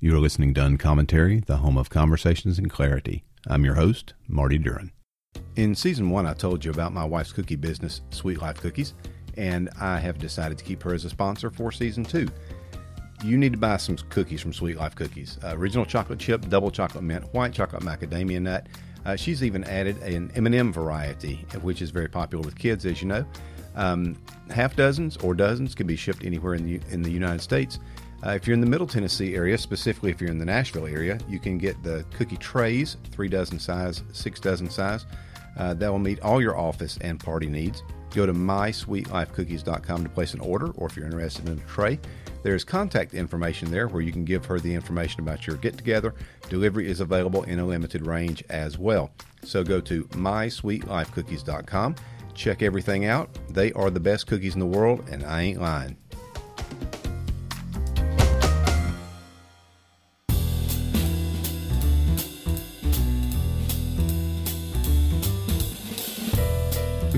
You are listening to Uncommentary, the home of conversations and clarity. I'm your host, Marty Duren. In season one, I told you about my wife's cookie business, Sweet Life Cookies, and I have decided to keep her as a sponsor for season two. You need to buy some cookies from Sweet Life Cookies. Uh, original chocolate chip, double chocolate mint, white chocolate macadamia nut. Uh, she's even added an M&M variety, which is very popular with kids, as you know. Um, half dozens or dozens can be shipped anywhere in the in the United States. Uh, if you're in the Middle Tennessee area, specifically if you're in the Nashville area, you can get the cookie trays, three dozen size, six dozen size. Uh, that will meet all your office and party needs. Go to mysweetlifecookies.com to place an order, or if you're interested in a tray, there's contact information there where you can give her the information about your get together. Delivery is available in a limited range as well. So go to mysweetlifecookies.com, check everything out. They are the best cookies in the world, and I ain't lying.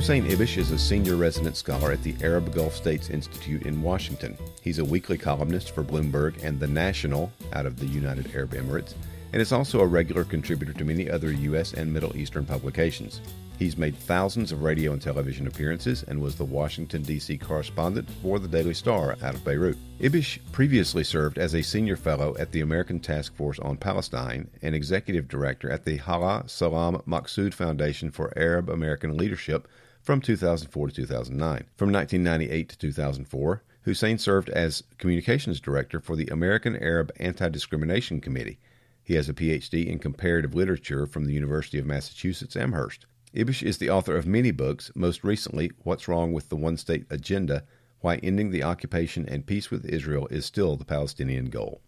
Hussein Ibish is a senior resident scholar at the Arab Gulf States Institute in Washington. He's a weekly columnist for Bloomberg and The National out of the United Arab Emirates, and is also a regular contributor to many other U.S. and Middle Eastern publications. He's made thousands of radio and television appearances and was the Washington, D.C. correspondent for the Daily Star out of Beirut. Ibish previously served as a senior fellow at the American Task Force on Palestine and executive director at the Hala Salaam Maksoud Foundation for Arab American Leadership from 2004 to 2009. From 1998 to 2004, Hussein served as communications director for the American Arab Anti Discrimination Committee. He has a PhD in comparative literature from the University of Massachusetts Amherst. Ibish is the author of many books, most recently, What's Wrong with the One State Agenda Why Ending the Occupation and Peace with Israel is Still the Palestinian Goal.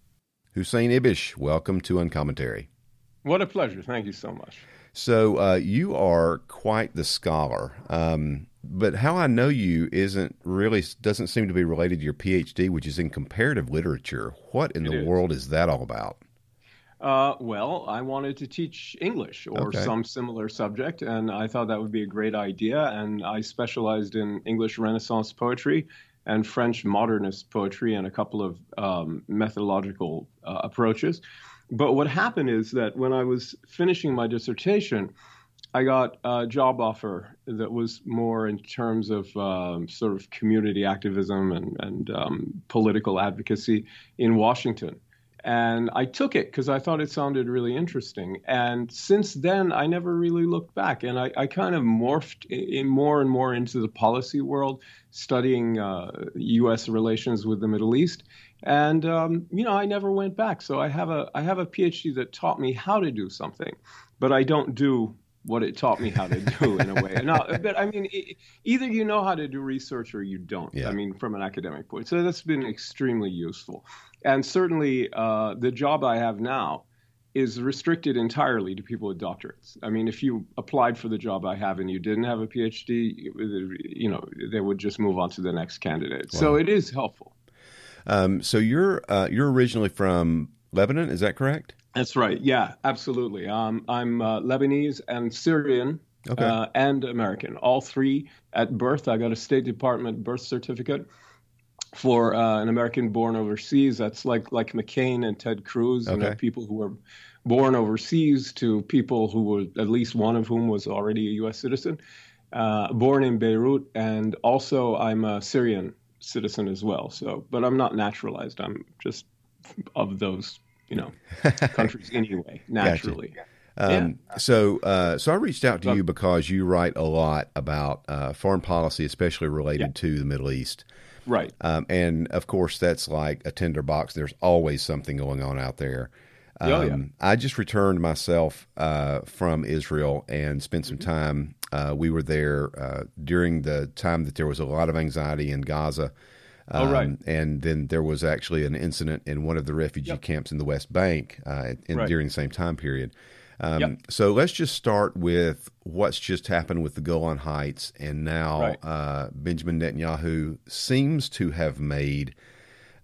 Hussein Ibish, welcome to Uncommentary. What a pleasure. Thank you so much. So uh, you are quite the scholar, um, but how I know you isn't really doesn't seem to be related to your PhD, which is in comparative literature. What in It the is. world is that all about? Uh, well, I wanted to teach English or Okay. some similar subject, and I thought that would be a great idea. And I specialized in English Renaissance poetry and French modernist poetry and a couple of um, methodological uh, approaches. But what happened is that when I was finishing my dissertation, I got a job offer that was more in terms of um, sort of community activism and, and um, political advocacy in Washington. And I took it because I thought it sounded really interesting. And since then, I never really looked back. And I, I kind of morphed more and more into the policy world, studying uh, U.S. relations with the Middle East. And um, you know, I never went back. So I have a I have a PhD that taught me how to do something, but I don't do what it taught me how to do in a way. But I mean, e- either you know how to do research or you don't. Yeah. I mean, from an academic point. So that's been extremely useful, and certainly uh, the job I have now is restricted entirely to people with doctorates. I mean, if you applied for the job I have and you didn't have a PhD, you know, they would just move on to the next candidate. So it is helpful. Um, so you're uh, you're originally from Lebanon, is that correct? That's right. Yeah, absolutely. Um, I'm uh, Lebanese and Syrian Okay. uh, and American, all three at birth. I got a State Department birth certificate for uh, an American born overseas. That's like like McCain and Ted Cruz, you know, people who were born overseas to people who were at least one of whom was already a U.S. citizen, uh, born in Beirut, and also I'm a Syrian citizen as well. So, but I'm not naturalized. I'm just of those, you know, countries anyway, naturally. Um, So, uh, so I reached out to you because you write a lot about uh, foreign policy, especially related Yeah. to the Middle East. Right. Um, and of course, that's like a tinderbox. There's always something going on out there. Um, Oh, yeah. I just returned myself uh, from Israel and spent Mm-hmm. some time. Uh, we were there uh, during the time that there was a lot of anxiety in Gaza. Oh, right. Um, And then there was actually an incident in one of the refugee Yep. camps in the West Bank uh, in, Right. during the same time period. Um, Yep. So let's just start with what's just happened with the Golan Heights, and now Right. uh, Benjamin Netanyahu seems to have made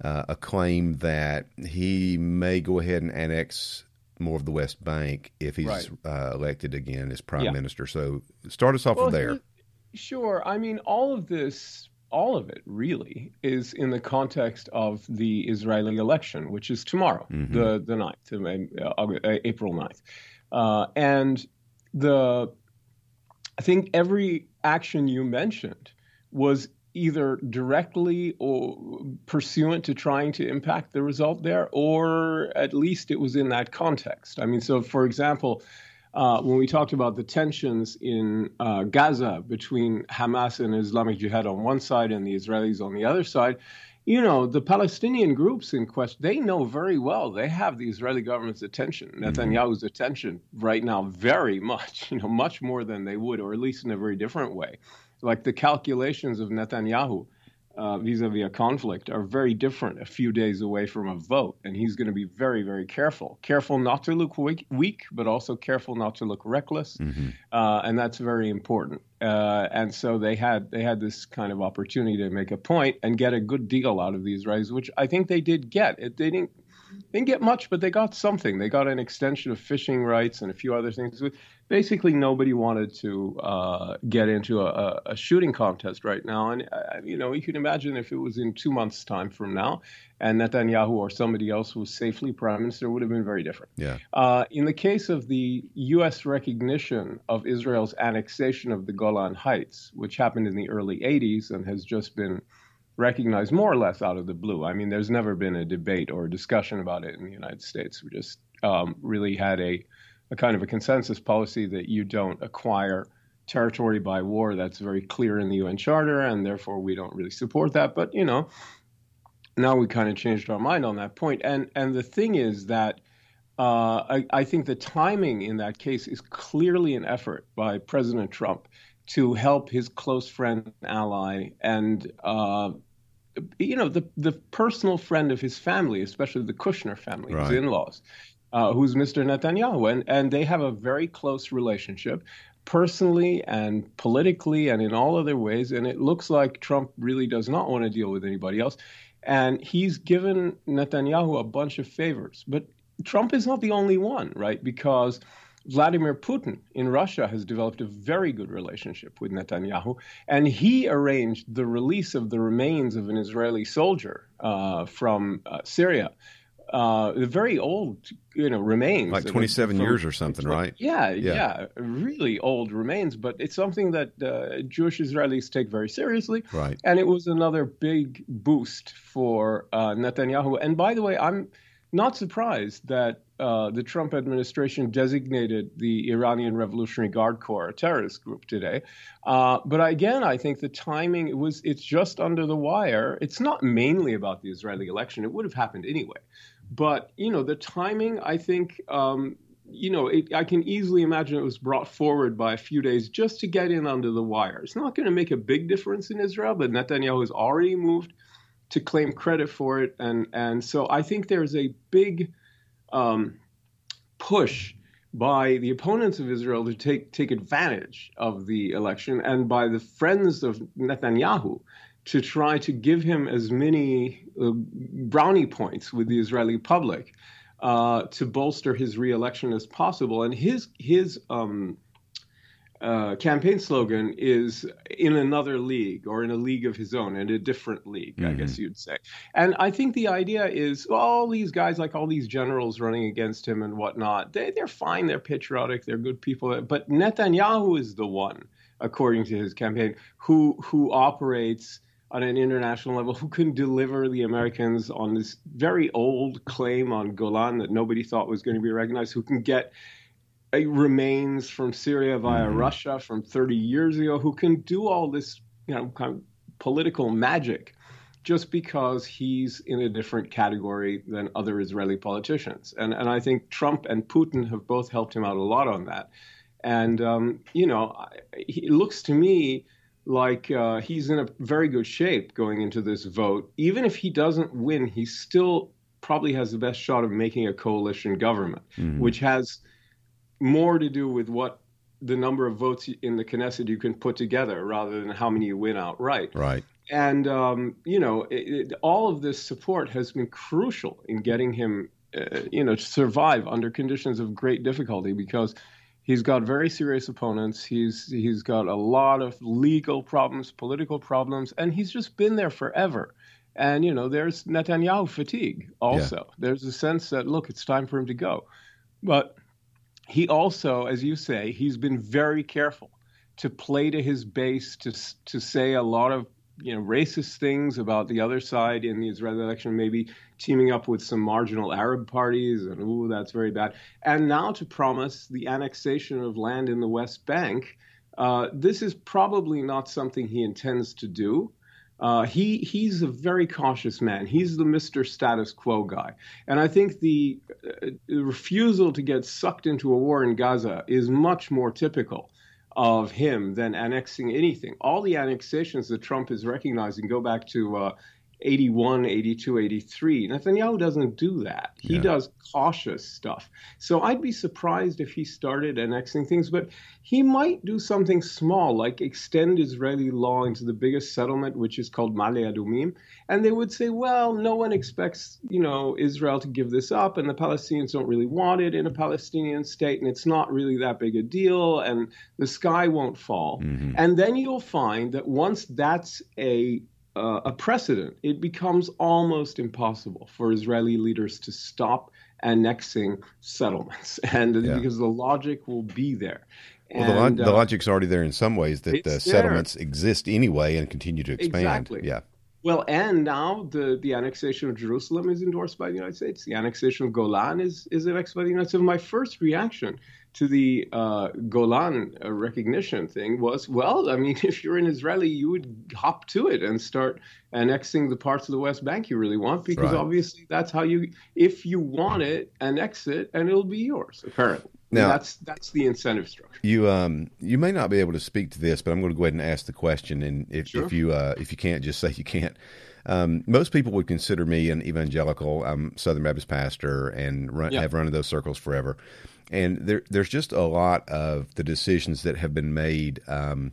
uh, a claim that he may go ahead and annex more of the West Bank if he's Right. uh, elected again as prime Yeah. minister. So start us off Well, from there. here- Sure. I mean, all of this all of it really is in the context of the Israeli election, which is tomorrow, mm-hmm. the the 9th, uh, uh, April 9th. Uh, and the I think every action you mentioned was either directly or pursuant to trying to impact the result there, or at least it was in that context. I mean, so for example, uh, when we talked about the tensions in uh, Gaza between Hamas and Islamic Jihad on one side and the Israelis on the other side, you know, the Palestinian groups in question, they know very well they have the Israeli government's attention, mm-hmm. Netanyahu's attention right now, very much, you know, much more than they would, or at least in a very different way. Like the calculations of Netanyahu uh, vis-a-vis a conflict are very different a few days away from a vote and he's going to be very very careful. Careful not to look weak, weak but also careful not to look reckless. Mm-hmm. uh, and that's very important. Uh, and so they had they had this kind of opportunity to make a point and get a good deal out of these Israelis which I think they did get. It they didn't they didn't get much, but they got something. They got an extension of fishing rights and a few other things. Basically, nobody wanted to uh, get into a, a, shooting contest right now. And, uh, you know, you can imagine if it was in two months' time from now and Netanyahu or somebody else was safely prime minister, it would have been very different. Yeah. Uh, in the case of the U.S. recognition of Israel's annexation of the Golan Heights, which happened in the early 80s and has just been – recognized more or less out of the blue. I mean, there's never been a debate or a discussion about it in the United States. We just um, really had a, a kind of a consensus policy that you don't acquire territory by war. That's very clear in the UN Charter, and therefore we don't really support that. But you know, now we kind of changed our mind on that point. And and the thing is that. Uh, I, I think the timing in that case is clearly an effort by President Trump to help his close friend, ally, and uh, you know, the the personal friend of his family, especially the Kushner family, right. his in-laws, uh, who's Mr. Netanyahu, and and they have a very close relationship, personally and politically and in all other ways. And it looks like Trump really does not want to deal with anybody else, and he's given Netanyahu a bunch of favors, but Trump is not the only one, right? Because Vladimir Putin in Russia has developed a very good relationship with Netanyahu, and he arranged the release of the remains of an Israeli soldier uh, from uh, Syria. Uh, the very old, you know, remains like 27 from, years or something, right? Yeah, yeah, yeah, really old remains, but it's something that uh, Jewish Israelis take very seriously, right? And it was another big boost for uh, Netanyahu. And by the way, I'm not surprised that uh, the Trump administration designated the Iranian Revolutionary Guard Corps a terrorist group today. Uh, but again, I think the timing it was it's just under the wire. It's not mainly about the Israeli election. It would have happened anyway. But you know, the timing, I think. Um, you know, it, I can easily imagine it was brought forward by a few days just to get in under the wire. It's not going to make a big difference in Israel, but Netanyahu has already moved to claim credit for it, and and so I think there's a big um, push by the opponents of Israel to take take advantage of the election, and by the friends of Netanyahu to try to give him as many uh, brownie points with the Israeli public uh, to bolster his reelection as possible. And his his um, uh, campaign slogan is in another league or in a league of his own, in a different league, mm-hmm. I guess mm-hmm. you'd say. And I think the idea is well, all these guys, like all these generals running against him and whatnot, they, they're fine, they're patriotic, they're good people. But Netanyahu is the one, according to his campaign, who who operates on an international level, who can deliver the Americans on this very old claim on Golan that nobody thought was going to be recognized, who can get remains from Syria via mm-hmm. Russia from 30 years ago who can do all this, you know, kind of political magic just because he's in a different category than other Israeli politicians. And, and I think Trump and Putin have both helped him out a lot on that. And, um, you know, it looks to me like uh, he's in a very good shape going into this vote. Even if he doesn't win, he still probably has the best shot of making a coalition government, mm-hmm. which has – more to do with what the number of votes in the Knesset you can put together rather than how many you win outright. Right. And, um, you know, it, it, all of this support has been crucial in getting him, uh, you know, to survive under conditions of great difficulty because He's got very serious opponents. He's he's got a lot of legal problems, political problems, and he's just been there forever. And you know, there's Netanyahu fatigue also. Yeah. There's a sense that look, it's time for him to go. But he also, as you say, he's been very careful to play to his base, to to say a lot of you know racist things about the other side in the Israeli election, maybe teaming up with some marginal Arab parties, and ooh, that's very bad. And now to promise the annexation of land in the West Bank. Uh, this is probably not something he intends to do. Uh, he he's a very cautious man. He's the Mr. Status Quo guy, and I think the, uh, refusal to get sucked into a war in Gaza is much more typical of him than annexing anything. All the annexations that Trump is recognizing go back to uh, 81, 82, 83. Netanyahu doesn't do that. He yeah. does cautious stuff. So I'd be surprised if he started annexing things, but he might do something small, like extend Israeli law into the biggest settlement, which is called Ma'ale Adumim. And they would say, well, no one expects, you know, Israel to give this up, and the Palestinians don't really want it in a Palestinian state, and it's not really that big a deal, and the sky won't fall. Mm-hmm. And then you'll find that once that's a uh, a precedent, it becomes almost impossible for Israeli leaders to stop annexing settlements, and yeah. because the logic will be there. Well, and, the, lo- uh, the, logic's already there in some ways that the settlements there. exist anyway and continue to expand. Exactly. Yeah. Well, and now the, the annexation of Jerusalem is endorsed by the United States. The annexation of Golan is, is annexed by the United States. My first reaction to the uh, Golan uh, recognition thing was, well, I mean, if you're an Israeli, you would hop to it and start annexing the parts of the West Bank you really want, because right. obviously that's how you, if you want it, annex it, and it'll be yours. Apparently, now that's that's the incentive structure. You um you may not be able to speak to this, but I'm going to go ahead and ask the question, and if sure. if you uh, if you can't, just say you can't. Um, most people would consider me an evangelical. I'm Southern Baptist pastor and run, have run in those circles forever and there, there's just a lot of the decisions that have been made um,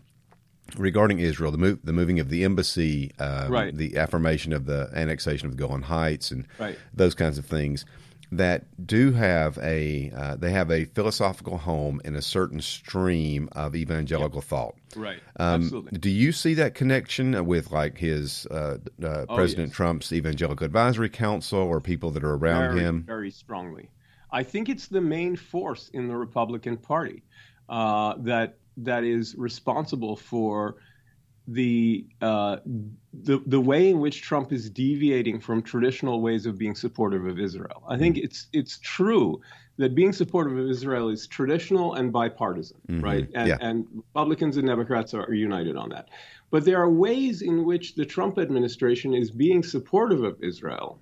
regarding Israel, the move, the moving of the embassy, um, right. the affirmation of the annexation of the Golan Heights, and right. those kinds of things that do have a uh, they have a philosophical home in a certain stream of evangelical yep. thought. Right. Um, Absolutely. Do you see that connection with like his uh, uh, oh, President yes. Trump's evangelical advisory council or people that are around very, him? Very strongly. I think it's the main force in the Republican Party uh, that that is responsible for the, uh, the the way in which Trump is deviating from traditional ways of being supportive of Israel. I think it's it's true that being supportive of Israel is traditional and bipartisan, mm-hmm. right? And, yeah. and Republicans and Democrats are, are united on that. But there are ways in which the Trump administration is being supportive of Israel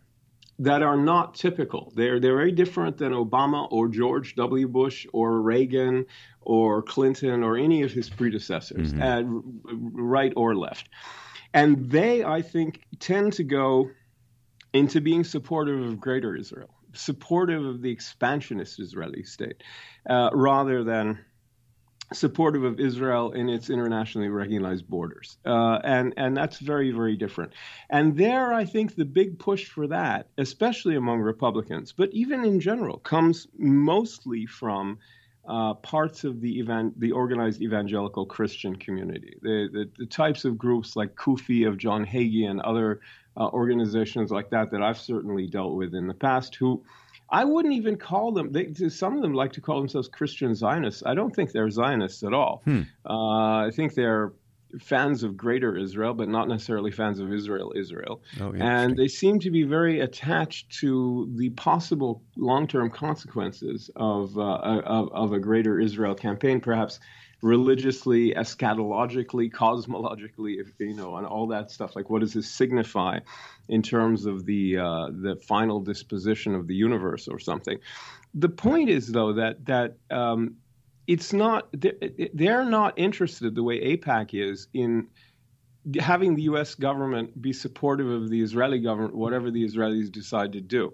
that are not typical. They're they're very different than Obama or George W. Bush or Reagan or Clinton or any of his predecessors, mm-hmm. right or left. And they, I think, tend to go into being supportive of Greater Israel, supportive of the expansionist Israeli state, uh, rather than supportive of Israel in its internationally recognized borders. Uh, and, and that's very, very different. And there, I think the big push for that, especially among Republicans, but even in general, comes mostly from uh, parts of the, evan- the organized evangelical Christian community. The, the, the, types of groups like CUFI of John Hagee and other uh, organizations like that that I've certainly dealt with in the past who I wouldn't even call them. They, some of them like to call themselves Christian Zionists. I don't think they're Zionists at all. Hmm. Uh, I think they're fans of Greater Israel, but not necessarily fans of Israel. Israel, oh, and they seem to be very attached to the possible long-term consequences of, uh, of, of a Greater Israel campaign, perhaps religiously, eschatologically, cosmologically, if, you know, and all that stuff. Like, what does this signify in terms of the uh, the final disposition of the universe or something? The point is, though, that that um, it's not they're not interested the way APAC is in having the U.S. government be supportive of the Israeli government, whatever the Israelis decide to do.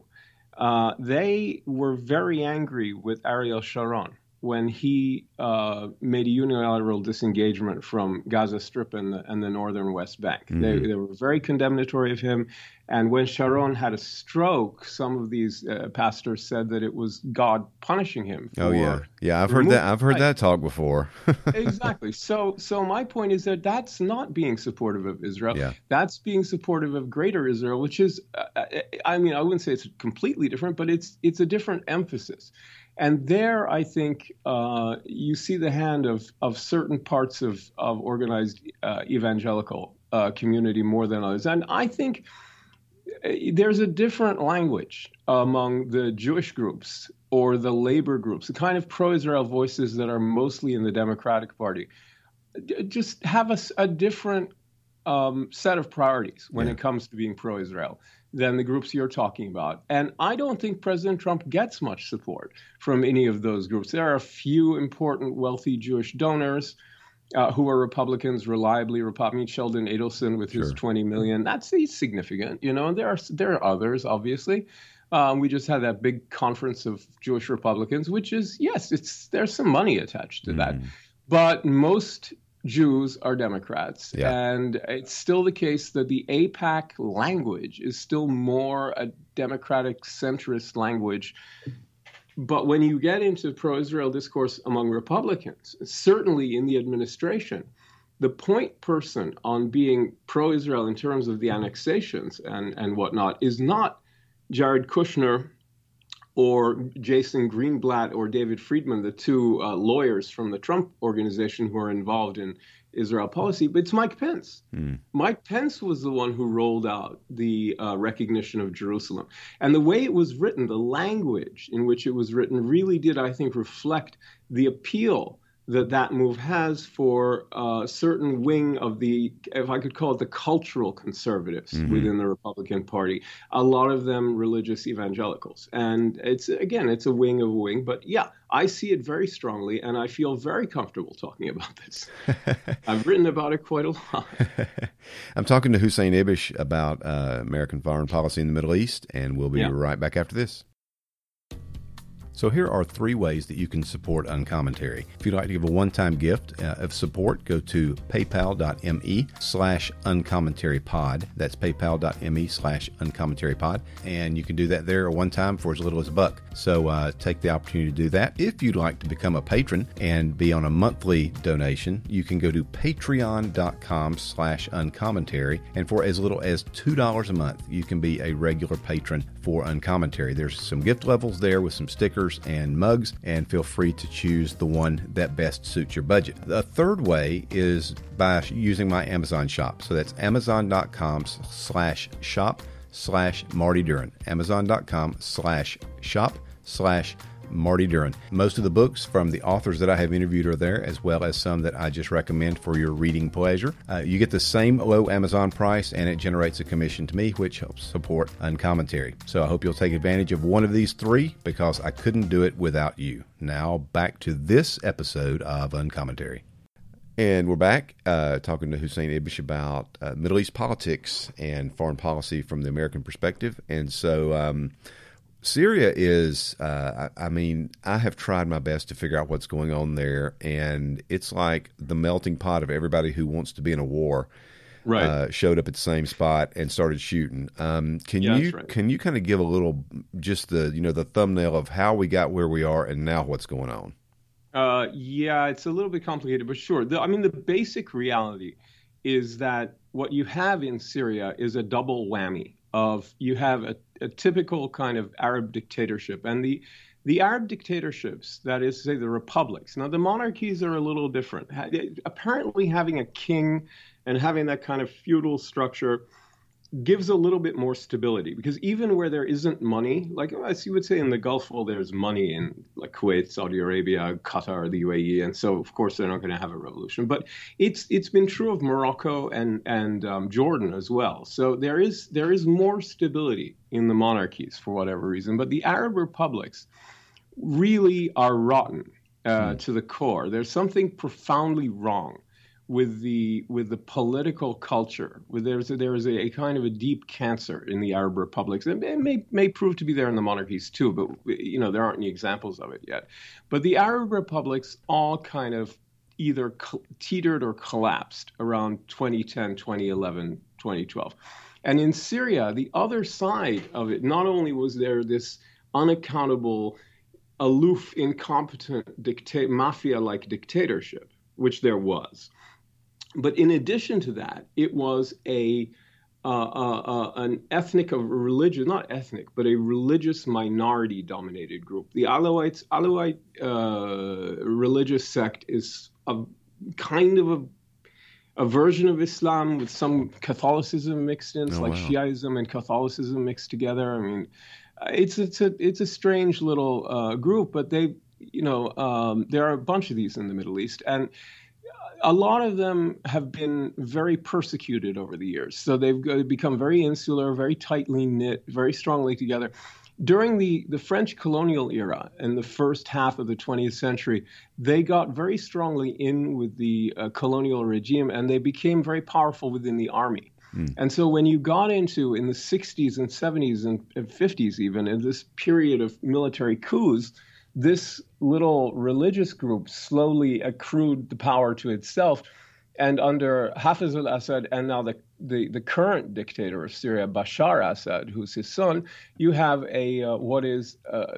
Uh, they were very angry with Ariel Sharon when he uh, made a unilateral disengagement from Gaza Strip and the, and the northern West Bank. Mm-hmm. They, they, were very condemnatory of him, And when Sharon had a stroke, some of these uh, pastors said that it was God punishing him. oh yeah, yeah. I've heard that. I've heard that talk before. exactly. So, so my point is that that's not being supportive of Israel. Yeah. That's being supportive of Greater Israel, which is, uh, uh I mean, I wouldn't say it's completely different, but it's it's a different emphasis. And there, I think uh, you see the hand of of certain parts of of organized uh, evangelical uh, community more than others, and I think there's a different language among the Jewish groups or the labor groups, the kind of pro Israel voices that are mostly in the Democratic Party. Just have a, a different um, set of priorities when yeah. it comes to being pro Israel than the groups you're talking about. And I don't think President Trump gets much support from any of those groups. There are a few important wealthy Jewish donors uh, who are Republicans, reliably Republican. Sheldon Adelson with his 20 million. That's significant, you know. And there are there are others, obviously. Um, we just had that big conference of Jewish Republicans, which is yes, it's there's some money attached to mm. that, but most Jews are Democrats, yeah. and it's still the case that the APAC language is still more a Democratic centrist language but when you get into pro Israel discourse among Republicans, certainly in the administration, the point person on being pro Israel in terms of the annexations and, and whatnot is not Jared Kushner or Jason Greenblatt or David Friedman, the two uh, lawyers from the Trump organization who are involved in Israel policy, but it's Mike Pence. Mm. Mike Pence was the one who rolled out the uh, recognition of Jerusalem. And the way it was written, the language in which it was written, really did, I think, reflect the appeal that that move has for a certain wing of the, if I could call it the cultural conservatives mm-hmm. within the Republican Party, a lot of them religious evangelicals. And it's, again, it's a wing of a wing. But yeah, I see it very strongly, and I feel very comfortable talking about this. I've written about it quite a lot. I'm talking to Hussein Ibish about uh, American foreign policy in the Middle East, and we'll be yeah. right back after this. So here are three ways that you can support Uncommentary. If you'd like to give a one-time gift uh, of support, go to paypal.me slash uncommentary-pod. That's paypal.me slash uncommentary-pod. And you can do that there one time for as little as a buck. So uh, take the opportunity to do that. If you'd like to become a patron and be on a monthly donation, you can go to patreon.com slash uncommentary. And for as little as $2 a month, you can be a regular patron for Uncommentary. There's some gift levels there with some stickers and mugs, and feel free to choose the one that best suits your budget. The third way is by using my Amazon shop. So that's amazon.com slash shop slash Marty Duren. Amazon.com slash shop slash Marty Duren. Most of the books from the authors that I have interviewed are there, as well as some that I just recommend for your reading pleasure. Uh, you get the same low Amazon price, and it generates a commission to me, which helps support Uncommentary. So I hope you'll take advantage of one of these three because I couldn't do it without you. Now back to this episode of Uncommentary. And we're back uh, talking to Hussein Ibish about uh, Middle East politics and foreign policy from the American perspective. And so, um, Syria is, uh, I, I, mean, I have tried my best to figure out what's going on there, and it's like the melting pot of everybody who wants to be in a war. Right. Uh, showed up at the same spot and started shooting. Um, can yeah, you right. can you kind of give a little, just the you know the thumbnail of how we got where we are and now what's going on? Uh, yeah, it's a little bit complicated, but sure. The, I mean, the basic reality is that what you have in Syria is a double whammy of you have a, a typical kind of Arab dictatorship, and the the Arab dictatorships, that is to say, the republics. Now, the monarchies are a little different. Apparently, having a king and having that kind of feudal structure gives a little bit more stability because even where there isn't money, like as you would say in the Gulf, well, there's money in like Kuwait, Saudi Arabia, Qatar, the UAE, and so of course they're not going to have a revolution. But it's it's been true of Morocco and and um, Jordan as well. So there is there is more stability in the monarchies for whatever reason. But the Arab republics really are rotten uh, hmm. to the core. There's something profoundly wrong with the with the political culture. There's a, there is a, a, kind of a deep cancer in the Arab republics. It may may prove to be there in the monarchies too, but you know there aren't any examples of it yet. But the Arab republics all kind of either teetered or collapsed around 2010, 2011, 2012. And in Syria, the other side of it, not only was there this unaccountable, aloof, incompetent dicta- mafia like dictatorship, which there was, but in addition to that, it was a uh, uh, uh, an ethnic of religious, not ethnic, but a religious minority dominated group. The Alawites, Alawite uh, religious sect is a kind of a a version of Islam with some Catholicism mixed in, oh, like wow. Shiaism and Catholicism mixed together. I mean, it's it's a it's a strange little uh, group, but they, you know, um, there are a bunch of these in the Middle East, and a lot of them have been very persecuted over the years. So they've become very insular, very tightly knit, very strongly together. During the, the French colonial era and the first half of the 20th century, they got very strongly in with the uh, colonial regime and they became very powerful within the army. Mm. And so when you got into in the 60s and 70s and, and 50s, even in this period of military coups, this little religious group slowly accrued the power to itself. And under Hafiz al Assad and now the, the, the, current dictator of Syria, Bashar Assad, who's his son, you have a uh, what is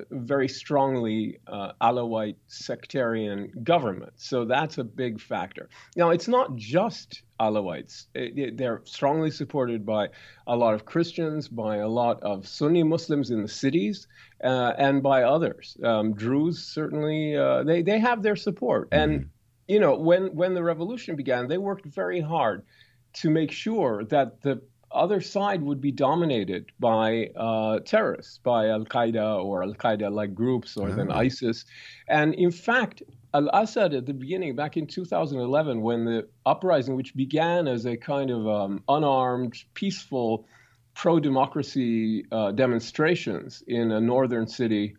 very strongly uh, Alawite sectarian government. So that's a big factor. Now, it's not just Alawites. It, it, they're strongly supported by a lot of Christians, by a lot of Sunni Muslims in the cities, uh, and by others. Um, Druze certainly uh, they they have their support. Mm-hmm. And you know when when the revolution began, they worked very hard to make sure that the other side would be dominated by uh, terrorists, by Al Qaeda or Al Qaeda like groups, or oh. then ISIS. And in fact, Al Assad at the beginning, back in 2011, when the uprising, which began as a kind of um, unarmed, peaceful pro democracy uh, demonstrations in a northern city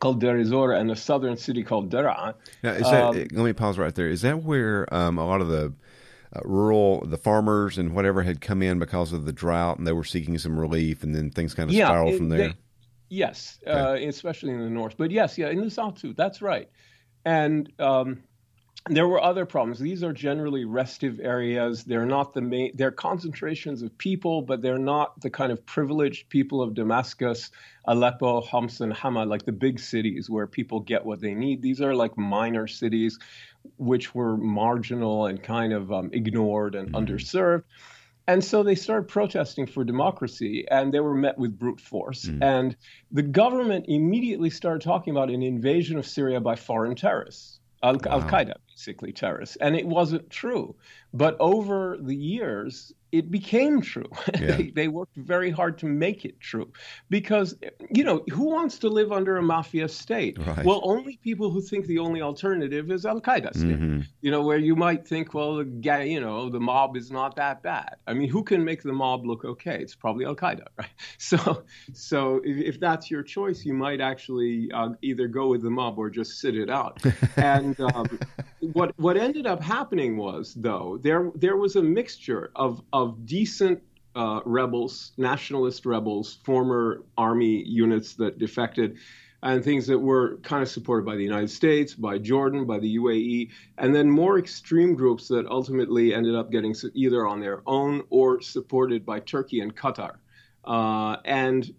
called Deir ez-Zor and a southern city called Daraa. Now, is that, um, let me pause right there. Is that where um, a lot of the uh, rural, the farmers and whatever had come in because of the drought and they were seeking some relief and then things kind of yeah, spiraled from there? They, yes, okay. uh, especially in the north. But yes, yeah, in the south too. That's right. And um, there were other problems. These are generally restive areas. They're not the main, they're concentrations of people, but they're not the kind of privileged people of Damascus, Aleppo, Homs, and Hama, like the big cities where people get what they need. These are like minor cities which were marginal and kind of um, ignored and mm-hmm. underserved. And so they started protesting for democracy, and they were met with brute force. Mm. And the government immediately started talking about an invasion of Syria by foreign terrorists. Al, wow. Al Qaeda, basically terrorists. And it wasn't true. But over the years, it became true. Yeah. they, they, worked very hard to make it true. Because, you know, who wants to live under a mafia state? Right. Well, only people who think the only alternative is Al Qaeda state. Mm-hmm. You know, where you might think, well, the guy, you know, the mob is not that bad. I mean, who can make the mob look okay? It's probably Al Qaeda, right? So, so if, if that's your choice, you might actually uh, either go with the mob or just sit it out. and um, what what ended up happening was, though, there there was a mixture of of decent uh, rebels, nationalist rebels, former army units that defected, and things that were kind of supported by the United States, by Jordan, by the UAE, and then more extreme groups that ultimately ended up getting either on their own or supported by Turkey and Qatar. Uh, and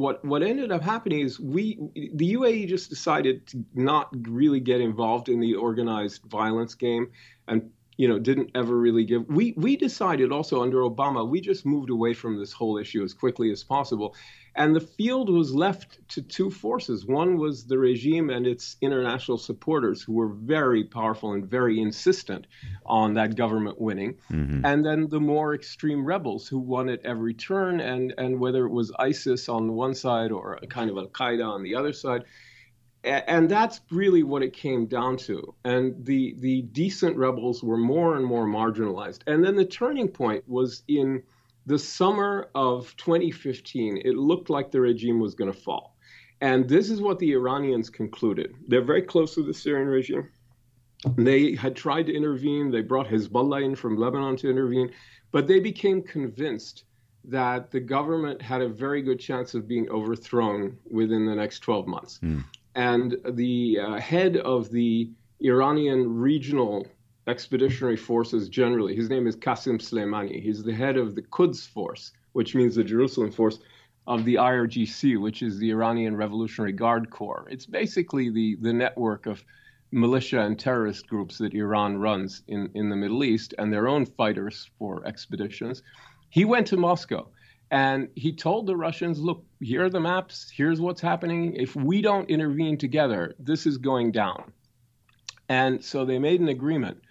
what what ended up happening is we the UAE just decided to not really get involved in the organized violence game and you know didn't ever really give we we decided also under Obama we just moved away from this whole issue as quickly as possible and the field was left to two forces. One was the regime and its international supporters, who were very powerful and very insistent on that government winning. Mm-hmm. And then the more extreme rebels who won at every turn, and, and whether it was ISIS on one side or a kind of Al Qaeda on the other side. And that's really what it came down to. And the, the decent rebels were more and more marginalized. And then the turning point was in the summer of 2015, it looked like the regime was going to fall. And this is what the Iranians concluded. They're very close to the Syrian regime. They had tried to intervene. They brought Hezbollah in from Lebanon to intervene, but they became convinced that the government had a very good chance of being overthrown within the next 12 months. Mm. And the uh, head of the Iranian regional expeditionary forces generally. His name is Qasim Soleimani. He's the head of the Quds Force, which means the Jerusalem Force of the IRGC, which is the Iranian Revolutionary Guard Corps. It's basically the, the network of militia and terrorist groups that Iran runs in, in the Middle East and their own fighters for expeditions. He went to Moscow and he told the Russians, look, here are the maps, here's what's happening. If we don't intervene together, this is going down. And so they made an agreement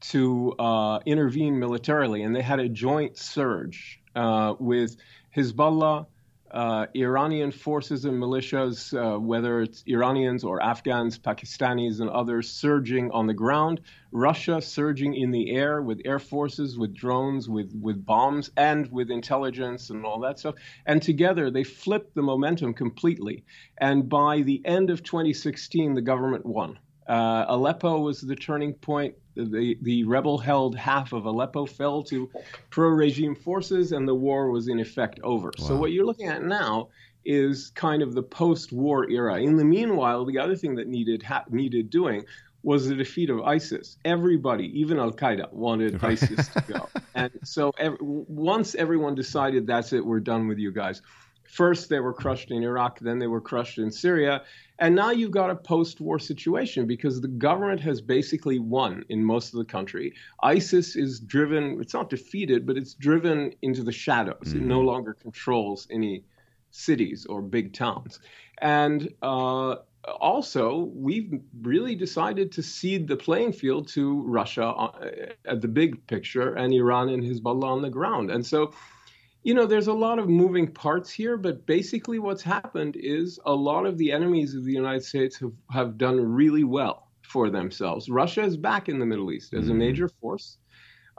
to uh, intervene militarily, and they had a joint surge uh, with Hezbollah, uh, Iranian forces and militias, uh, whether it's Iranians or Afghans, Pakistanis, and others, surging on the ground. Russia surging in the air with air forces, with drones, with, with bombs, and with intelligence and all that stuff. And together they flipped the momentum completely. And by the end of 2016, the government won. Uh, Aleppo was the turning point. The, the rebel held half of Aleppo fell to pro regime forces, and the war was in effect over. Wow. So, what you're looking at now is kind of the post war era. In the meanwhile, the other thing that needed, ha- needed doing was the defeat of ISIS. Everybody, even Al Qaeda, wanted ISIS to go. And so, ev- once everyone decided that's it, we're done with you guys. First, they were crushed in Iraq, then they were crushed in Syria. And now you've got a post war situation because the government has basically won in most of the country. ISIS is driven, it's not defeated, but it's driven into the shadows. Mm-hmm. It no mm-hmm. longer controls any cities or big towns. And uh, also, we've really decided to cede the playing field to Russia uh, at the big picture and Iran and Hezbollah on the ground. And so you know, there's a lot of moving parts here, but basically what's happened is a lot of the enemies of the United States have, have done really well for themselves. Russia is back in the Middle East as a mm-hmm. major force.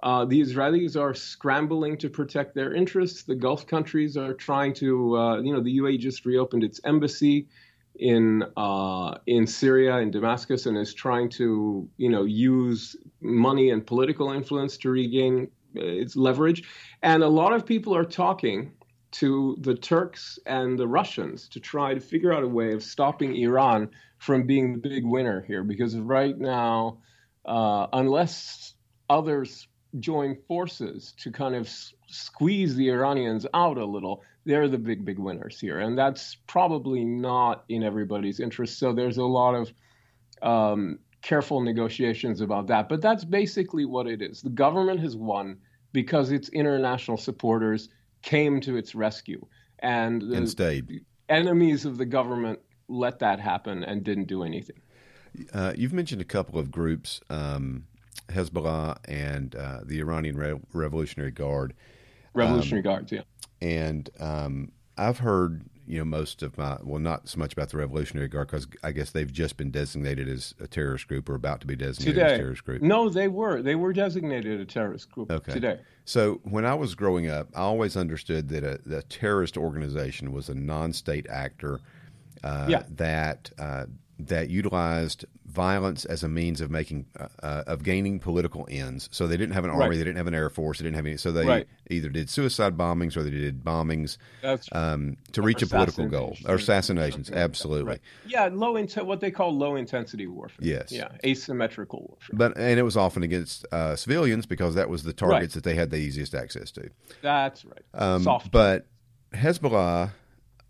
Uh, the Israelis are scrambling to protect their interests. The Gulf countries are trying to, uh, you know, the UAE just reopened its embassy in uh, in Syria in Damascus and is trying to, you know, use money and political influence to regain its leverage. And a lot of people are talking to the Turks and the Russians to try to figure out a way of stopping Iran from being the big winner here. Because right now, uh, unless others join forces to kind of s- squeeze the Iranians out a little, they're the big, big winners here. And that's probably not in everybody's interest. So there's a lot of um, careful negotiations about that. But that's basically what it is. The government has won because its international supporters came to its rescue. And the and stayed. enemies of the government let that happen and didn't do anything. Uh, you've mentioned a couple of groups, um, Hezbollah and uh, the Iranian Re- Revolutionary Guard. Revolutionary um, Guards, yeah. And um, I've heard you know most of my well not so much about the Revolutionary Guard because I guess they've just been designated as a terrorist group or about to be designated today. as a terrorist group. No, they were they were designated a terrorist group okay. today. So when I was growing up, I always understood that a, a terrorist organization was a non-state actor uh, yeah. that uh, that utilized violence as a means of making uh, uh, of gaining political ends. So they didn't have an army, right. they didn't have an air force, they didn't have any. So they right. either did suicide bombings or they did bombings um, to reach a political goal or assassinations. Absolutely, right. yeah, low intent, what they call low intensity warfare. Yes, yeah, asymmetrical warfare. But and it was often against uh, civilians because that was the targets that they had the easiest access to. That's right. Um, Soft. But Hezbollah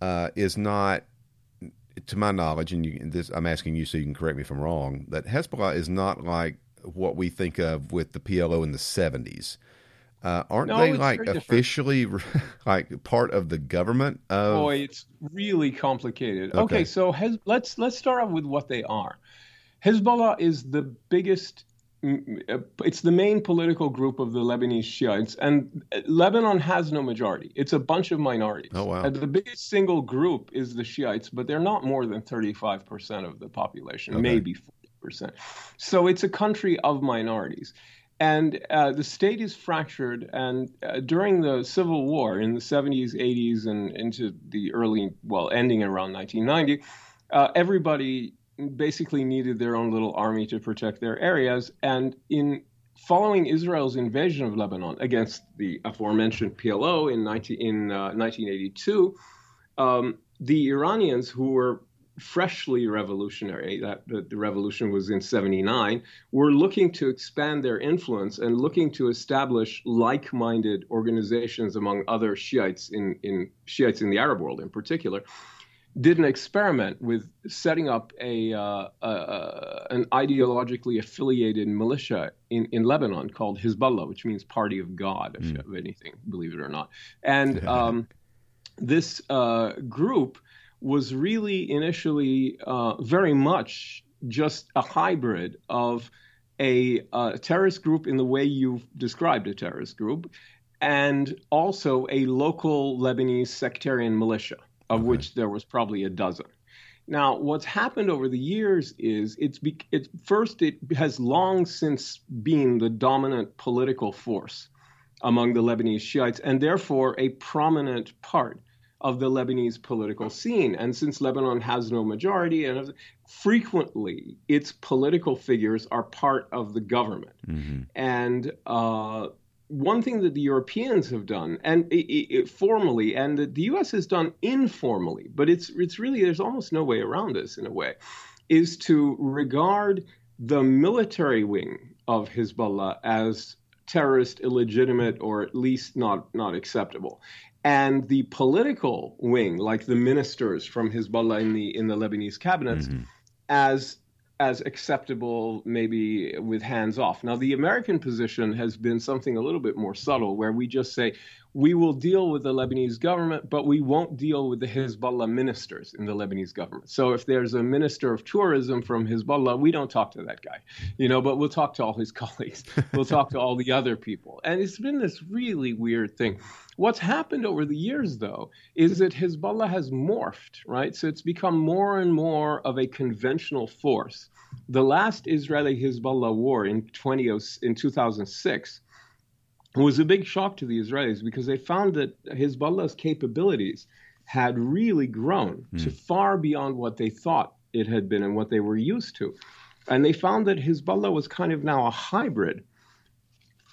uh, is not to my knowledge, and you, this, I'm asking you so you can correct me if I'm wrong, that Hezbollah is not like what we think of with the PLO in the 70s. Uh, aren't no, they like officially like part of the government? Of... Boy, it's really complicated. Okay, okay so Hez- let's let's start off with what they are. Hezbollah is the biggest it's the main political group of the Lebanese Shiites, and Lebanon has no majority. It's a bunch of minorities. Oh wow! And the biggest single group is the Shiites, but they're not more than 35% of the population, okay. maybe 40%. So it's a country of minorities. And uh, the state is fractured. And uh, during the Civil War in the 70s, 80s, and into the early, well, ending around 1990, uh, everybody basically needed their own little army to protect their areas. And in following Israel's invasion of Lebanon against the aforementioned PLO in, 19, in uh, 1982, um, the Iranians, who were freshly revolutionary, that the, the revolution was in 79, were looking to expand their influence and looking to establish like-minded organizations among other Shiites in, in Shiites in the Arab world in particular did an experiment with setting up a, uh, uh, an ideologically affiliated militia in, in Lebanon called Hezbollah, which means Party of God, if, mm. You have anything, believe it or not. And um, this uh, group was really initially uh, very much just a hybrid of a, a terrorist group in the way you've described a terrorist group, and also a local Lebanese sectarian militia of okay. which there was probably a dozen. Now, what's happened over the years is it's, be, it's first it has long since been the dominant political force among the Lebanese Shiites and therefore a prominent part of the Lebanese political scene. And since Lebanon has no majority, and frequently its political figures are part of the government. Mm-hmm. And uh, one thing that the Europeans have done, and it, it, formally, and the U.S. has done informally, but it's it's really there's almost no way around this in a way, is to regard the military wing of Hezbollah as terrorist, illegitimate, or at least not not acceptable, and the political wing, like the ministers from Hezbollah in the in the Lebanese cabinets, mm-hmm. as as acceptable, maybe with hands off. Now, the American position has been something a little bit more subtle, where we just say, we will deal with the Lebanese government, but we won't deal with the Hezbollah ministers in the Lebanese government. So if there's a minister of tourism from Hezbollah, we don't talk to that guy, you know, but we'll talk to all his colleagues. We'll talk to all the other people. And it's been this really weird thing. What's happened over the years, though, is that Hezbollah has morphed, right? So it's become more and more of a conventional force. The last Israeli Hezbollah war in, 20, in 2006 was a big shock to the Israelis because they found that Hezbollah's capabilities had really grown mm. to far beyond what they thought it had been and what they were used to. And they found that Hezbollah was kind of now a hybrid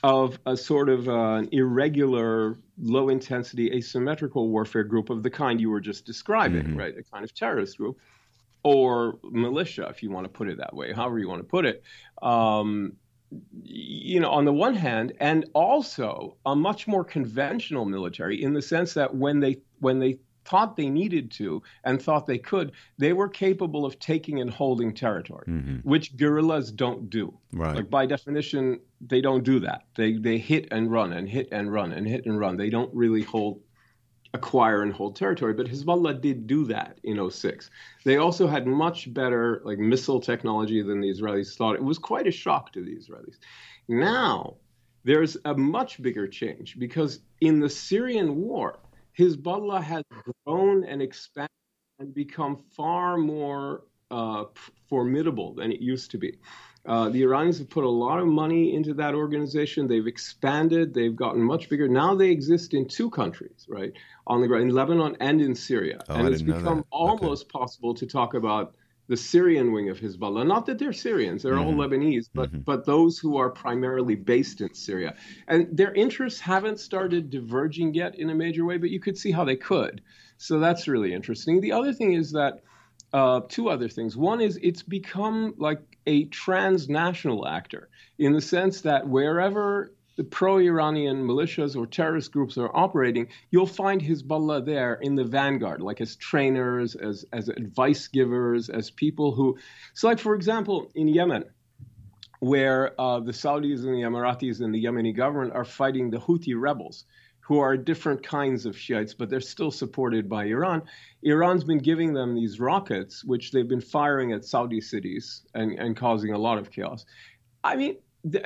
of a sort of uh, an irregular, low intensity, asymmetrical warfare group of the kind you were just describing, mm-hmm. right? A kind of terrorist group or militia, if you want to put it that way, however you want to put it. Um, you know, on the one hand, and also a much more conventional military in the sense that when they when they thought they needed to and thought they could, they were capable of taking and holding territory, mm-hmm. which guerrillas don't do. Right. Like by definition, they don't do that. They they hit and run and hit and run and hit and run. They don't really hold acquire and hold territory. But Hezbollah did do that in 06. They also had much better like missile technology than the Israelis thought. It was quite a shock to the Israelis. Now there's a much bigger change because in the Syrian war, Hezbollah has grown and expanded and become far more uh, formidable than it used to be. Uh, the Iranians have put a lot of money into that organization. They've expanded. They've gotten much bigger. Now they exist in two countries, right, on the ground, in Lebanon and in Syria. Oh, and I it's become almost okay. possible to talk about the Syrian wing of Hezbollah. Not that they're Syrians; they're mm-hmm. all Lebanese, but mm-hmm. but those who are primarily based in Syria, and their interests haven't started diverging yet in a major way. But you could see how they could. So that's really interesting. The other thing is that uh, two other things. One is it's become like a transnational actor in the sense that wherever the pro-Iranian militias or terrorist groups are operating, you'll find Hezbollah there in the vanguard, like as trainers, as as advice givers, as people who. So, like for example, in Yemen, where uh, the Saudis and the Emiratis and the Yemeni government are fighting the Houthi rebels who are different kinds of Shiites, but they're still supported by Iran. Iran's been giving them these rockets, which they've been firing at Saudi cities and, and causing a lot of chaos. I mean,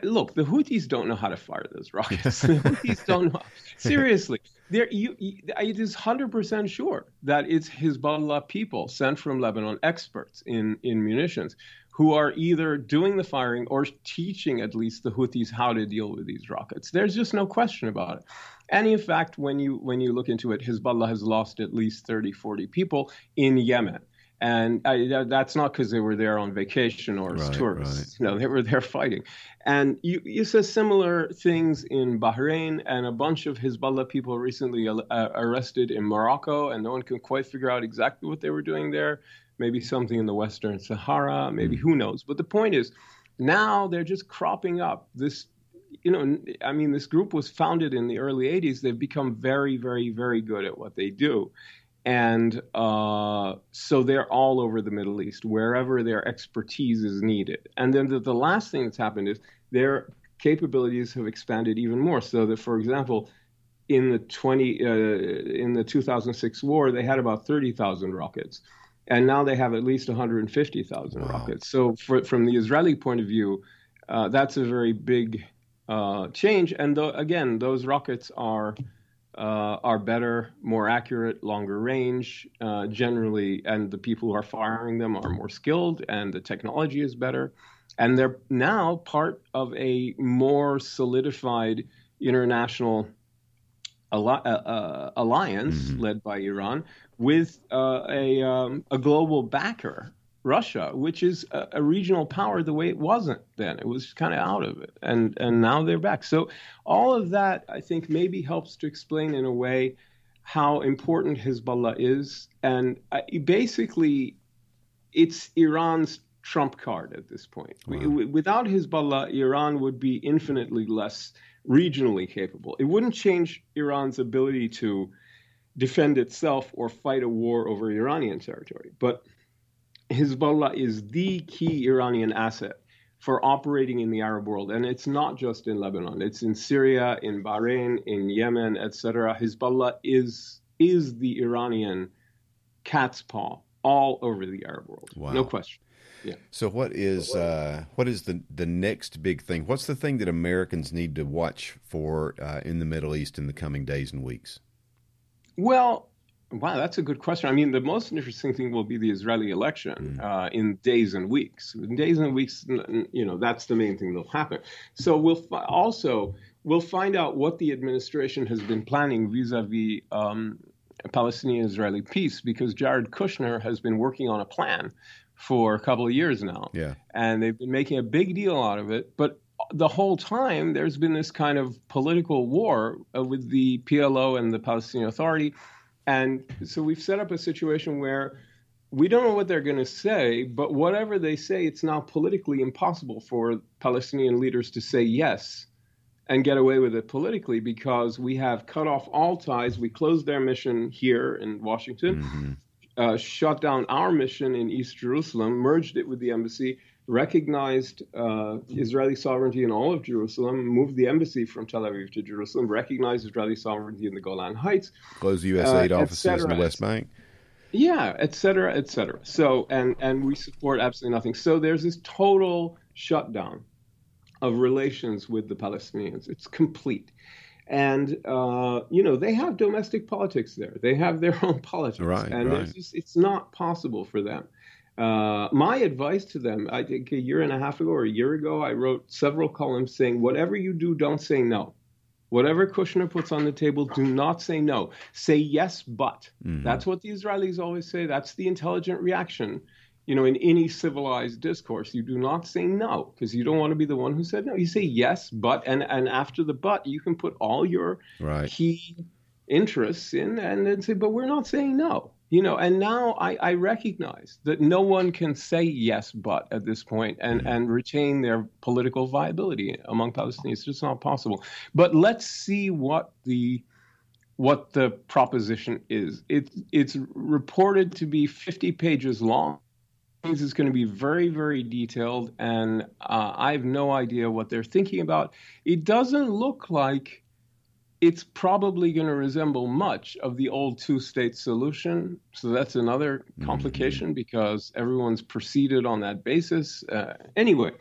look, the Houthis don't know how to fire those rockets. the Houthis don't know. Seriously, there you, you, it is 100% sure that it's Hezbollah people sent from Lebanon, experts in, in munitions, who are either doing the firing or teaching at least the Houthis how to deal with these rockets. There's just no question about it. And in fact, when you when you look into it, Hezbollah has lost at least 30, 40 people in Yemen. And I, that's not because they were there on vacation or as right, tourists. Right. No, they were there fighting. And you, you saw similar things in Bahrain, and a bunch of Hezbollah people recently uh, arrested in Morocco, and no one can quite figure out exactly what they were doing there. maybe something in the Western Sahara, maybe Mm. who knows. But the point is, now they're just cropping up. This, you know, I mean, this group was founded in the early 80s. They've become very, very, very good at what they do. And uh, so they're all over the Middle East, wherever their expertise is needed. And then the, the last thing that's happened is their capabilities have expanded even more. So that, for example, in the 20 uh, in the 2006 war, they had about 30,000 rockets, and now they have at least 150,000 Wow. rockets. So, for, from the Israeli point of view, uh, that's a very big uh, change. And tho- again, those rockets are uh, are better, more accurate, longer range, uh, generally, and the people who are firing them are more skilled, and the technology is better, and they're now part of a more solidified international uh, uh, alliance Mhm. led by Iran with uh, a um, a global backer, Russia, which is a, a regional power the way it wasn't then. It was kind of out of it, and and now they're back. So all of that, I think, maybe helps to explain in a way how important Hezbollah is, and I, basically, it's Iran's trump card at this point. Wow. we- without Hezbollah, Iran would be infinitely less regionally capable. It wouldn't change Iran's ability to defend itself or fight a war over Iranian territory, but Hezbollah is the key Iranian asset for operating in the Arab world, and it's not just in Lebanon. It's in Syria, in Bahrain, in Yemen, etc. Hezbollah is is the Iranian cat's paw all over the Arab world. Wow. No question. Yeah. So what is uh, what is the the next big thing? What's the thing that Americans need to watch for uh, in the Middle East in the coming days and weeks? Well, wow, that's a good question. I mean, the most interesting thing will be the Israeli election uh, in days and weeks. In days and weeks, you know, that's the main thing that'll happen. So we'll fi- also we'll find out what the administration has been planning vis-a-vis um, Palestinian-Israeli peace, because Jared Kushner has been working on a plan for a couple of years now Yeah, and they've been making a big deal out of it. But the whole time, there's been this kind of political war uh, with the PLO and the Palestinian Authority. And so we've set up a situation where we don't know what they're going to say, but whatever they say, it's now politically impossible for Palestinian leaders to say yes and get away with it politically because we have cut off all ties. We closed their mission here in Washington hmm uh, shut down our mission in East Jerusalem, merged it with the embassy, recognized uh, Israeli sovereignty in all of Jerusalem, moved the embassy from Tel Aviv to Jerusalem, recognized Israeli sovereignty in the Golan Heights, close U.S. Uh, aid offices in the. West Bank. yeah, et cetera, et cetera. So, and and we support absolutely nothing. So there's this total shutdown of relations with the Palestinians. It's complete. And uh, you know they have domestic politics there. They have their own politics, Right, and right. just, it's not possible for them. Uh, my advice to them, I think a year and a half ago or a year ago, I wrote several columns saying, whatever you do, don't say no. Whatever Kushner puts on the table, do not say no. Say yes, but. Mhm. That's what the Israelis always say. That's the intelligent reaction. You know, in any civilized discourse, you do not say no because you don't want to be the one who said no. You say yes, but, and and after the but, you can put all your right. key interests in and then say, but we're not saying no. You know, and now I, I recognize that no one can say yes, but at this point and, and retain their political viability among Palestinians. It's just not possible. But let's see what the what the proposition is. It, it's reported to be 50 pages long. Means It's going to be very, very detailed, and uh, I have no idea what they're thinking about. It doesn't look like it's probably going to resemble much of the old two state solution. So that's another complication because everyone's proceeded on that basis. Uh, anyway,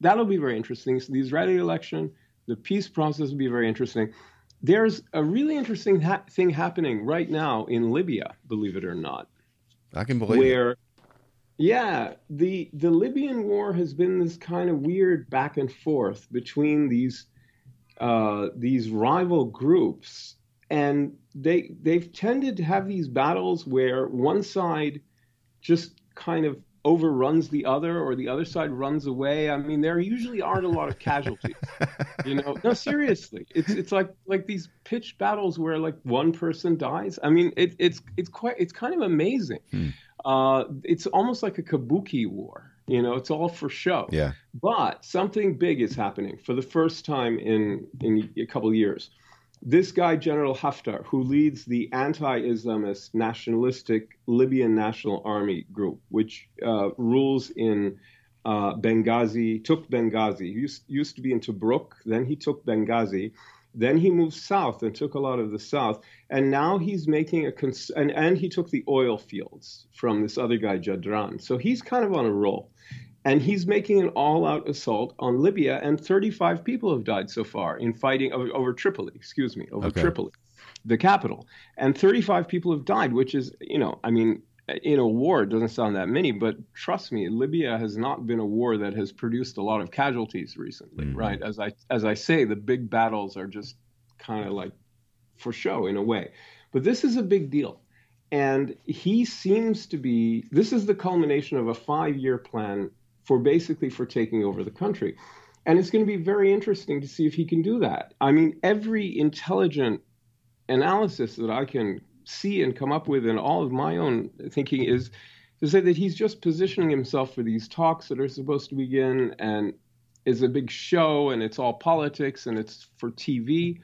that'll be very interesting. So the Israeli election, the peace process will be very interesting. There's a really interesting ha- thing happening right now in Libya, believe it or not, I can believe it. where yeah, the the Libyan war has been this kind of weird back and forth between these uh, these rival groups, and they they've tended to have these battles where one side just kind of overruns the other, or the other side runs away. I mean, there usually aren't a lot of casualties. you know, no, seriously, it's it's like like these pitched battles where like one person dies. I mean, it, it's it's quite it's kind of amazing. Hmm. Uh, it's almost like a kabuki war. You know, it's all for show. Yeah. But something big is happening for the first time in in a couple of years. This guy, General Haftar, who leads the anti-Islamist nationalistic Libyan National Army group, which uh, rules in uh, Benghazi, took Benghazi. He used, used to be in Tobruk, then he took Benghazi. Then he moved south and took a lot of the south. And now he's making a, cons- and, and he took the oil fields from this other guy, Jadran. So he's kind of on a roll. And he's making an all out assault on Libya. And 35 people have died so far in fighting over, over Tripoli, excuse me, over okay. Tripoli, the capital. And 35 people have died, which is, you know, I mean, in a war, it doesn't sound that many, but trust me, Libya has not been a war that has produced a lot of casualties recently, mm-hmm. right? As I as I say, the big battles are just kind of like for show in a way, but this is a big deal, and he seems to be. This is the culmination of a five-year plan for basically for taking over the country, and it's going to be very interesting to see if he can do that. I mean, every intelligent analysis that I can see and come up with in all of my own thinking is to say that he's just positioning himself for these talks that are supposed to begin and is a big show and it's all politics and it's for TV.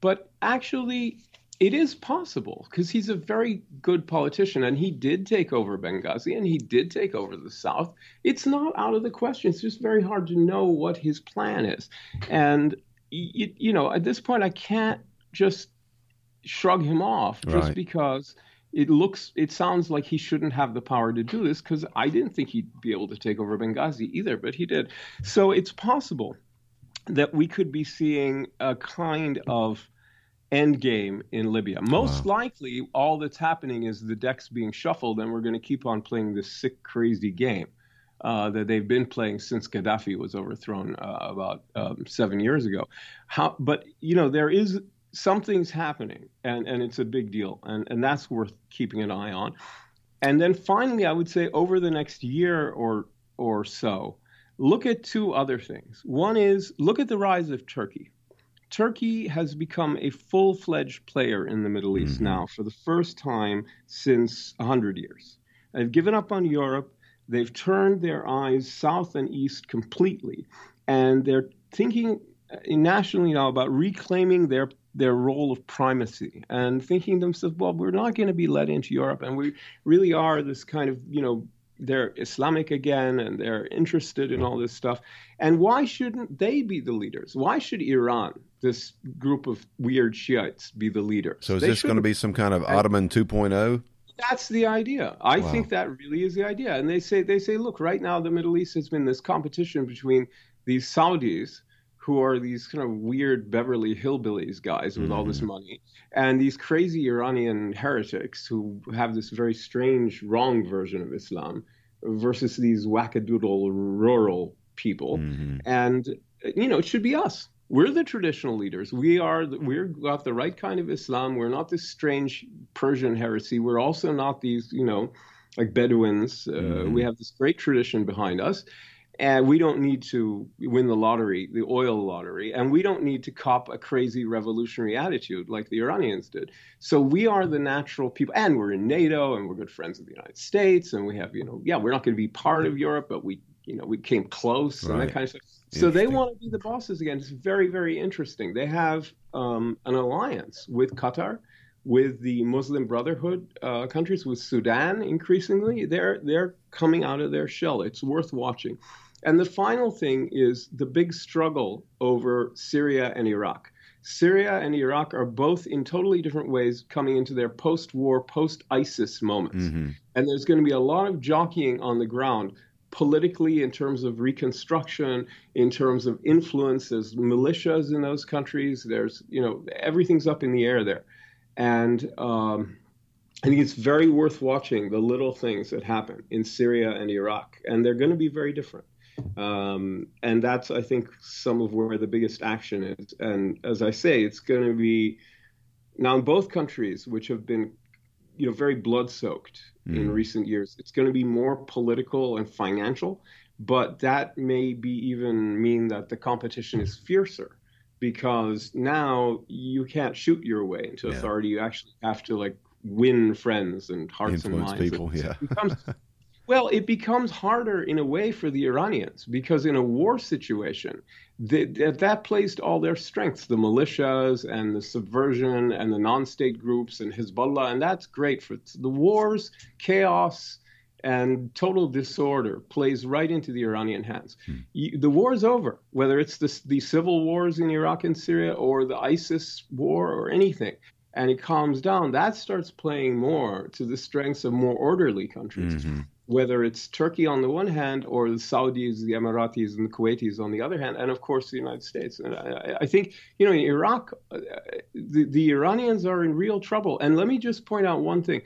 But actually, it is possible because he's a very good politician and he did take over Benghazi and he did take over the South. It's not out of the question. It's just very hard to know what his plan is. And, you, you know, at this point, I can't just shrug him off just right. because it looks it sounds like he shouldn't have the power to do this because I didn't think he'd be able to take over Benghazi either, but he did. So it's possible that we could be seeing a kind of end game in Libya. Most wow. likely, all that's happening is the decks being shuffled, and we're going to keep on playing this sick, crazy game. Uh, that they've been playing since Gaddafi was overthrown uh, about um, seven years ago. How, but you know there is something's happening and, and it's a big deal and, and that's worth keeping an eye on. And then finally i would say over the next year or or so look at two other things. One is look at the rise of turkey. Turkey has become a full-fledged player in the middle east mm-hmm. now for the first time since 100 years. They've given up on europe. They've turned their eyes south and east completely and they're thinking uh, nationally now about reclaiming their their role of primacy and thinking to themselves, well, we're not going to be let into Europe, and we really are this kind of, you know, they're Islamic again, and they're interested in all this stuff. And why shouldn't they be the leaders? Why should Iran, this group of weird Shiites, be the leader? So is they this going to be some kind of Ottoman 2.0? That's the idea. I wow. think that really is the idea. And they say they say, look, right now the Middle East has been this competition between these Saudis who are these kind of weird Beverly Hillbillies guys with mm-hmm. all this mm-hmm. money, and these crazy Iranian heretics who have this very strange, wrong version of Islam, versus these wackadoodle rural people. Mm-hmm. And, you know, it should be us. We're the traditional leaders. We are. We've got the right kind of Islam. We're not this strange Persian heresy. We're also not these, you know, like Bedouins. Uh, mm-hmm. We have this great tradition behind us, and we don't need to win the lottery, the oil lottery, and we don't need to cop a crazy revolutionary attitude like the Iranians did. So we are the natural people, and we're in NATO, and we're good friends of the United States, and we have, you know, yeah, we're not going to be part of Europe, but we, you know, we came close right. and that kind of stuff. So they want to be the bosses again. It's very, very interesting. They have um, an alliance with Qatar with the Muslim Brotherhood uh, countries, with Sudan increasingly, they're they're coming out of their shell. It's worth watching. And the final thing is the big struggle over Syria and Iraq. Syria and Iraq are both in totally different ways coming into their post war, post ISIS moments. Mm-hmm. And there's going to be a lot of jockeying on the ground politically in terms of reconstruction, in terms of influence. There's militias in those countries. There's, you know, everything's up in the air there. And um, I think it's very worth watching the little things that happen in Syria and Iraq. And they're going to be very different. Um, and that's, I think, some of where the biggest action is. And as I say, it's going to be now in both countries, which have been, you know, very blood soaked mm. in recent years. It's going to be more political and financial, but that may be even mean that the competition is fiercer because now you can't shoot your way into yeah. authority. You actually have to like win friends and hearts Influence and minds. people, yeah. It becomes, well, it becomes harder in a way for the Iranians because in a war situation, that, that plays to all their strengths the militias and the subversion and the non state groups and Hezbollah, and that's great for the wars, chaos, and total disorder plays right into the Iranian hands. Hmm. The war is over, whether it's the, the civil wars in Iraq and Syria or the ISIS war or anything, and it calms down. That starts playing more to the strengths of more orderly countries. Mm-hmm. Whether it's Turkey on the one hand, or the Saudis, the Emiratis, and the Kuwaitis on the other hand, and of course the United States. And I, I think, you know, in Iraq, uh, the, the Iranians are in real trouble. And let me just point out one thing: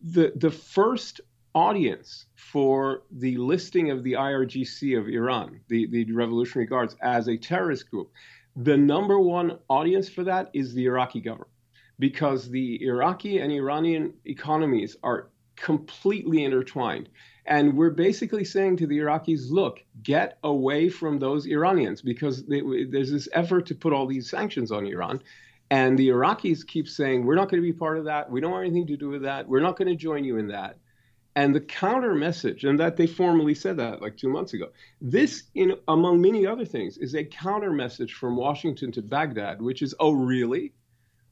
the the first audience for the listing of the IRGC of Iran, the, the Revolutionary Guards, as a terrorist group. The number one audience for that is the Iraqi government because the Iraqi and Iranian economies are completely intertwined. And we're basically saying to the Iraqis, look, get away from those Iranians because they, there's this effort to put all these sanctions on Iran. And the Iraqis keep saying, we're not going to be part of that. We don't want anything to do with that. We're not going to join you in that. And the counter message, and that they formally said that like two months ago, this, in, among many other things, is a counter message from Washington to Baghdad, which is, oh, really?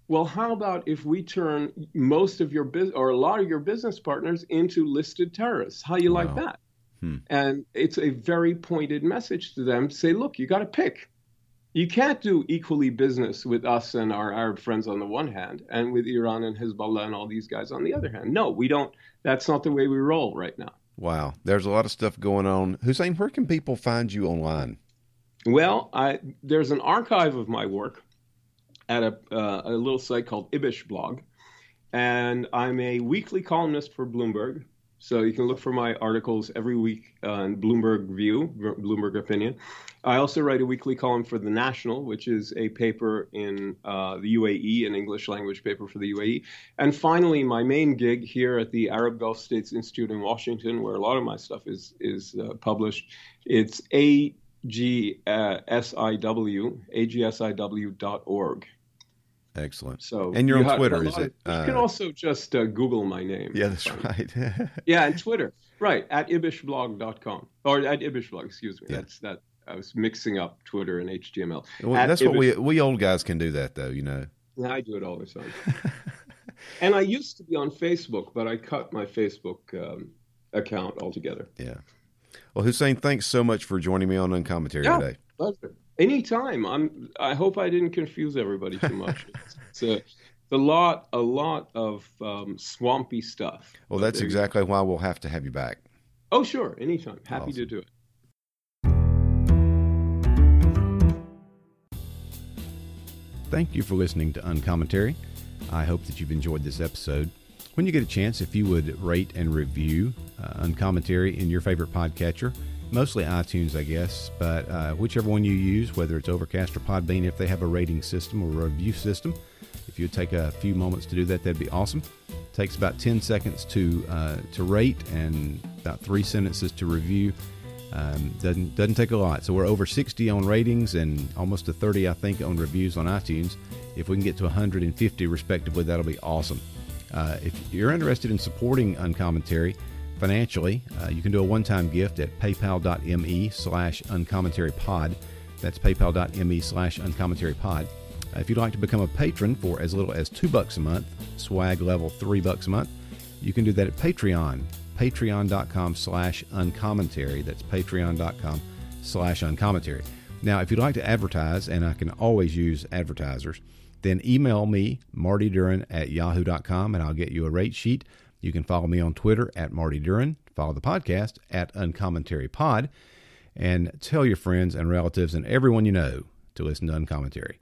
Well, how about if we turn most of your business or a lot of your business partners into listed terrorists? How you wow. like that? Hmm. And it's a very pointed message to them. Say, look, you got to pick you can't do equally business with us and our Arab friends on the one hand, and with Iran and Hezbollah and all these guys on the other hand. No, we don't. That's not the way we roll right now. Wow, there's a lot of stuff going on. Hussein, where can people find you online? Well, I, there's an archive of my work at a, uh, a little site called Ibish Blog, and I'm a weekly columnist for Bloomberg. So you can look for my articles every week on Bloomberg View, Bloomberg Opinion. I also write a weekly column for The National, which is a paper in uh, the UAE, an English language paper for the UAE. And finally, my main gig here at the Arab Gulf States Institute in Washington, where a lot of my stuff is, is uh, published, it's AGSIW, agsiw.org. Excellent. So and you're you on Twitter, is it? Of, you can uh, also just uh, Google my name. Yeah, that's right. yeah, and Twitter, right at ibishblog.com or at ibishblog. Excuse me. Yeah. That's that. I was mixing up Twitter and HTML. Well, that's Ibish, what we we old guys can do that though, you know. I do it all the time. and I used to be on Facebook, but I cut my Facebook um, account altogether. Yeah. Well, Hussein, thanks so much for joining me on Uncommentary yeah, today. Pleasure. Anytime. I'm. I hope I didn't confuse everybody too much. it's, it's a, a lot, a lot of um, swampy stuff. Well, that's exactly why we'll have to have you back. Oh, sure. Anytime. Happy awesome. to do it. Thank you for listening to Uncommentary. I hope that you've enjoyed this episode. When you get a chance, if you would rate and review uh, Uncommentary in your favorite podcatcher, mostly iTunes, I guess, but uh, whichever one you use, whether it's Overcast or Podbean, if they have a rating system or a review system, if you take a few moments to do that, that'd be awesome. It takes about 10 seconds to uh, to rate and about three sentences to review. Um, doesn't doesn't take a lot. So we're over 60 on ratings and almost a 30, I think, on reviews on iTunes. If we can get to 150 respectively, that'll be awesome. Uh, if you're interested in supporting Uncommentary, financially, uh, you can do a one-time gift at paypal.me slash uncommentary-pod. That's paypal.me slash uncommentary-pod. Uh, if you'd like to become a patron for as little as two bucks a month, swag level three bucks a month, you can do that at Patreon, patreon.com slash uncommentary. That's patreon.com slash uncommentary. Now, if you'd like to advertise, and I can always use advertisers, then email me, Marty Duren at yahoo.com, and I'll get you a rate sheet you can follow me on Twitter at Marty Duren, follow the podcast at Uncommentary Pod, and tell your friends and relatives and everyone you know to listen to Uncommentary.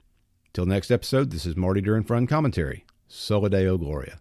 Till next episode, this is Marty Duren for Uncommentary. Soli Deo Gloria.